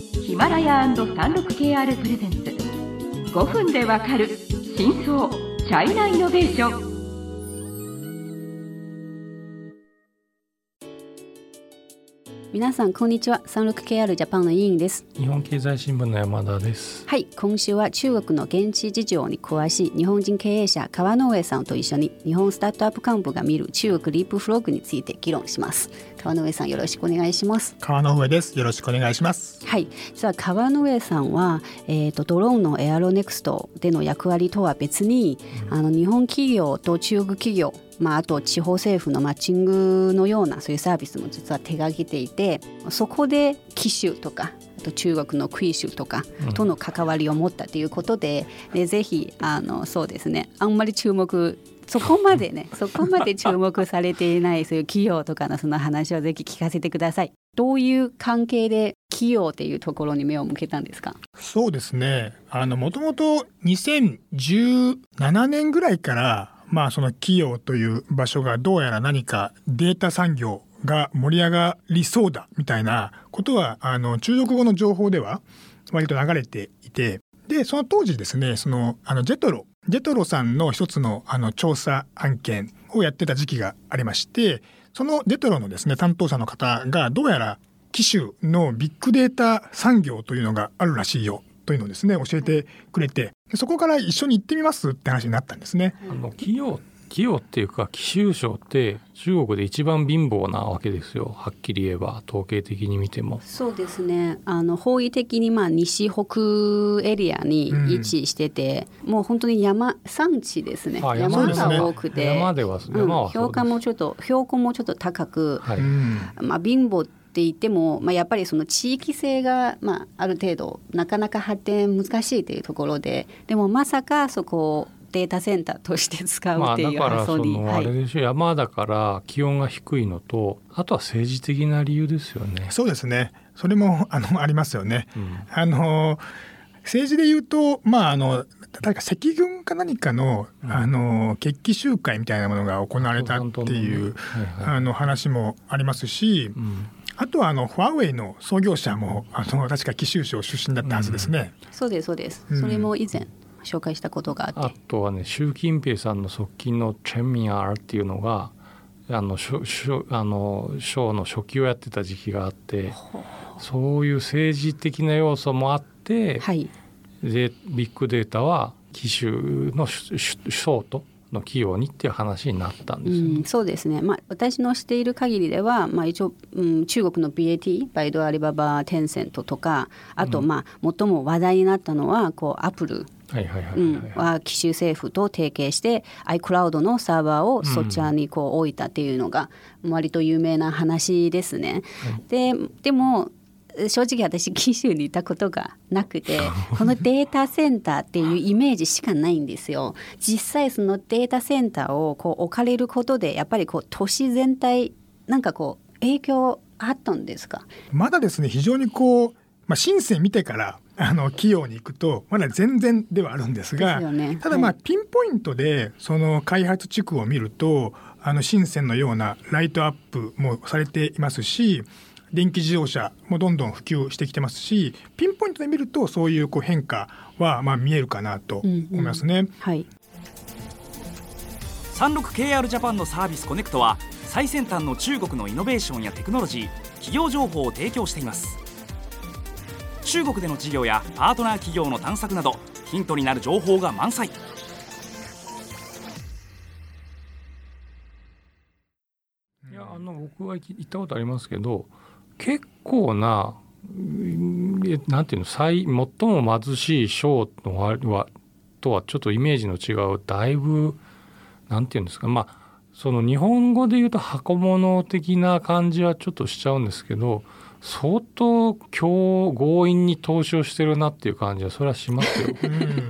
ヒマラヤ &36KR プレゼンツ。5分でわかる真相チャイナイノベーション。皆さんこんにちは。36KR ジャパンの委員です。日本経済新聞の山田です。はい今週は中国の現地事情に詳しい日本人経営者川上さんと一緒に日本スタートアップ幹部が見る中国リープフロッグについて議論します川上さんよろしくお願いします。川上です。よろしくお願いします。はい。実は川上さんはえっ、ー、とドローンのエアロネクストでの役割とは別に、うん、あの日本企業と中国企業まあ、あと地方政府のマッチングのようなそういうサービスも実は手がけていてそこで機種とかあと中国のクイ種とかとの関わりを持ったということでうん、でぜひあのそうですね。あんまり注目そこまでね そこまで注目されていないそういう企業とかのその話をぜひ聞かせてください。どういう関係で企業っていうところに目を向けたんですか？そうですね。あのもともと2017年ぐらいからまあその企業という場所がどうやら何かデータ産業が盛り上がりそうだみたいなことはあの中国語の情報では割と流れていてでその当時ですねそのあのジェトロジェトロさんの一つのあの調査案件をやってた時期がありましてそのジェトロのですね担当者の方がどうやら機種のビッグデータ産業というのがあるらしいよというのをですね教えてくれてそこから一緒に行ってみますって話になったんですね。あの企業企業っていうか貴州省って中国で一番貧乏なわけですよ。はっきり言えば統計的に見ても。そうですね。あの方位的にまあ西北エリアに位置してて、うん、もう本当に山山地ですね。山が多くて、ね、山では山は、うん、標高もちょっと標高もちょっと高く、はい、まあ貧乏って言っても、まあ、やっぱりその地域性が、まあ、ある程度なかなか発展難しいというところででもまさかそこをデータセンターとして使うっていう発想に、まあ、あれでしょ、はい、山だから気温が低いのとあとは政治的な理由ですよね。そうですね。それも あのありますよね。うん、あの政治で言うとまああの誰か赤軍か何かの,、あの決起集会みたいなものが行われたっていう、あの話もありますし、うん、あとはあのファーウェイの創業者もあの確か貴州省出身だったはずですね。うん、そうですそうです。それも以前紹介したことがあって。あとはね習近平さんの側近のチェンミンアーっていうのがあのしょしょあの省の書記をやってた時期があって、そういう政治的な要素もあって、はい、でビッグデータは機種の省との企業にっていう話になったんです、ね。うん、そうですね、まあ、私のしている限りでは、まあ、一応、うん、中国の BAT バイドアリババテンセントとかあと、まあ、最も話題になったのはこうアップルは奇州政府と提携して iCloud のサーバーをそちらにこう置いたっていうのが割と有名な話ですね。ででも正直私紀州にいたことがなくて このデータセンターっていうイメージしかないんですよ。実際そのデータセンターをこう置かれることでやっぱりこう都市全体なんかこう影響あったんですか？まだですね非常にこう、まあ、深セン見てからあの企業に行くとまだ全然ではあるんですが、ね、ただまあ、ピンポイントでその開発地区を見るとあの深センのようなライトアップもされていますし電気自動車もどんどん普及してきてますしピンポイントで見るとそういうこう変化はまあ見えるかなと思いますね。うんうん、はい 36KR ジャパンのサービスコネクトは最先端の中国のイノベーションやテクノロジー企業情報を提供しています。中国での事業やパートナー企業の探索などヒントになる情報が満載。いやあの僕は行ったことありますけど結構ななんていうの最最も貧しい省のはとはちょっとイメージの違うだいぶなんていうんですかまあその日本語で言うと箱物的な感じはちょっとしちゃうんですけど相当強強引に投資をしてるなっていう感じはそれはしますよ。う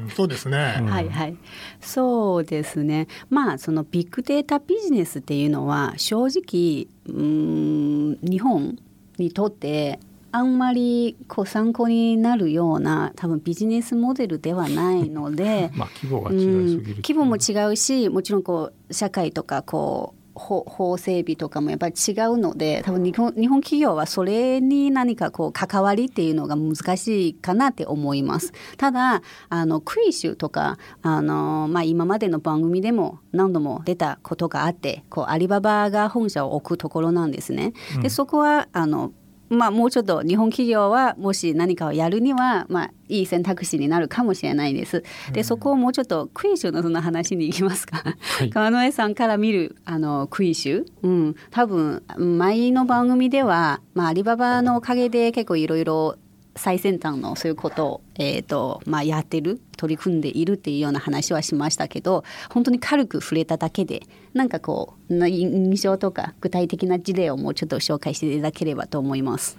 ん、そうですね、うん、はいはい。そうですね。まあそのビッグデータビジネスっていうのは正直うん日本にとってあんまりこう参考になるような多分ビジネスモデルではないので まあ規模が違いすぎる、うん、規模も違うしもちろんこう社会とかこう法整備とかもやっぱり違うので多分日本日本企業はそれに何かこう関わりっていうのが難しいかなって思います。ただあのクイシュとかあの、まあ、今までの番組でも何度も出たことがあってこうアリババが本社を置くところなんですね。でそこはあのまあ、もうちょっと日本企業はもし何かをやるには、まあ、いい選択肢になるかもしれないです。でそこをもうちょっとクイシュのその話に行きますか、はい、川上さんから見るあのクイシュ、うん、多分前の番組では、まあ、アリババのおかげで結構いろいろ最先端のそういうことを、えーとまあ、やってる取り組んでいるっていうような話はしましたけど本当に軽く触れただけでなんかこう印象とか具体的な事例をもうちょっと紹介していただければと思います。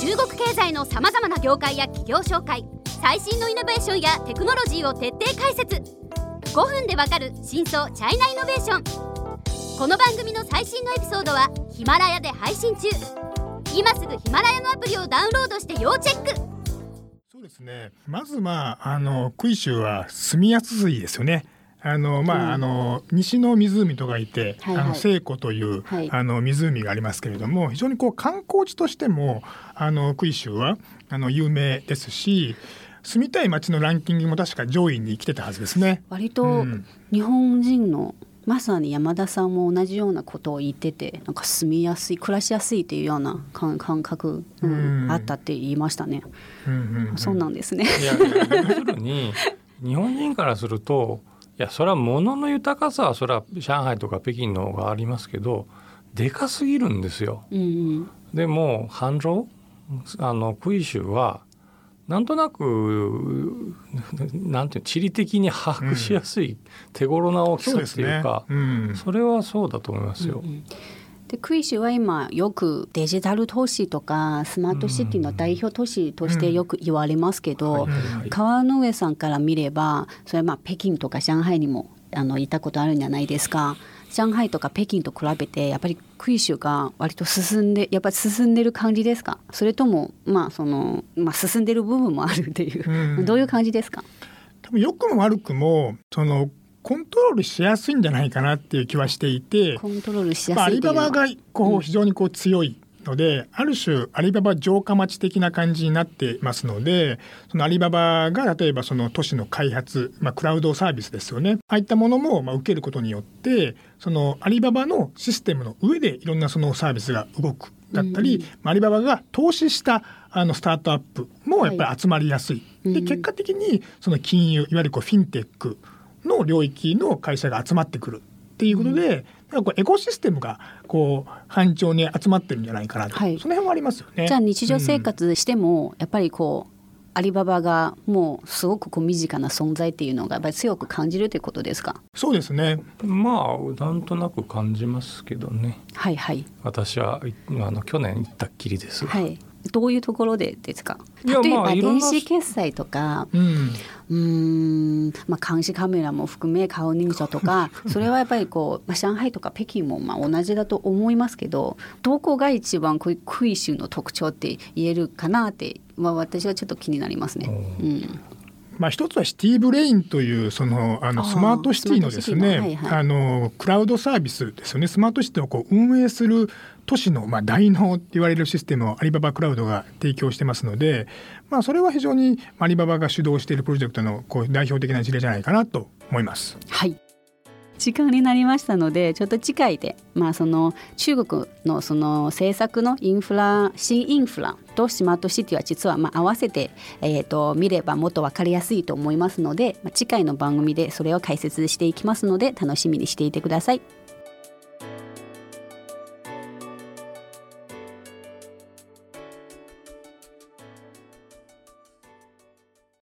中国経済のさまざまな業界や企業紹介最新のイノベーションやテクノロジーを徹底解説。5分でわかる真相チャイナイノベーション。この番組の最新のエピソードはヒマラヤで配信中。今すぐヒマラヤのアプリをダウンロードして要チェック。そうですね。まずまああのクイ州は住みやすいですよね。あのまあ、あの西の湖とかいて、はいはい、あの西湖という、はい、あの湖がありますけれども非常にこう観光地としてもあのクイ州はあの有名ですし住みたい街のランキングも確か上位に来てたはずですね。割と日本人のまさに山田さんも同じようなことを言っててなんか住みやすい暮らしやすいっていうような感覚、うん、あったって言いましたね。うんうんうん、そうなんですね。いや要するに 日本人からするといやそれは物の豊かさはそれは上海とか北京の方がありますけどでかすぎるんですよ。うんうん、でも杭州あの杭州はなんとなくなんていう地理的に把握しやすい手頃な大きさっていうか、うんそね。うん、それはそうだと思いますよ。うんうん。でクイシは今よくデジタル都市とかスマートシティの代表都市としてよく言われますけど、川の上さんから見ればそれはまあ北京とか上海にもあの行ったことあるんじゃないですか。上海とか北京と比べてやっぱりクイシュが割と進んでやっぱり進んでる感じですか？それともまあその、まあ、進んでる部分もあるっていう、うん、どういう感じですか？多分良くも悪くもそのコントロールしやすいんじゃないかなっていう気はしていてコントロールしやすいまあ、アリババがこう非常にこう強いので、うん、ある種アリババ城下町的な感じになっていますのでそのアリババが例えばその都市の開発、まあ、クラウドサービスですよね。ああいったものもまあ受けることによってそのアリババのシステムの上でいろんなそのサービスが動くだったり、うん、アリババが投資したあのスタートアップもやっぱり集まりやすい。はい、で結果的にその金融いわゆるこうフィンテックの領域の会社が集まってくるっていうことで、うん、こうエコシステムがこう繁盛に集まってるんじゃないかなと、はい、その辺はありますよね。じゃあ日常生活しても、やっぱりこうアリババがもうすごくこう身近な存在っていうのがやっぱり強く感じるということですか？そうですね。まあなんとなく感じますけどね。はいはい。私はあの去年行ったっきりですはいどういうところでですか？例えば電子決済とかうん。まあ監視カメラも含め顔認証とか それはやっぱりこう、まあ、上海とか北京もまあ同じだと思いますけどどこが一番クイ州の特徴って言えるかなって、まあ、私はちょっと気になりますね。うん。まあ、一つはシティブレインというそのあのスマートシティのですね、あのクラウドサービスですよね。スマートシティをこう運営する都市のまあ大脳って言われるシステムをアリババクラウドが提供してますので、まあ、それは非常にアリババが主導しているプロジェクトのこう代表的な事例じゃないかなと思います。はい時間になりましたのでちょっと次回で、まあ、その中国のその政策のインフラ新インフラとスマートシティは実はまあ合わせて、えー、と見ればもっと分かりやすいと思いますので、まあ、次回の番組でそれを解説していきますので楽しみにしていてください。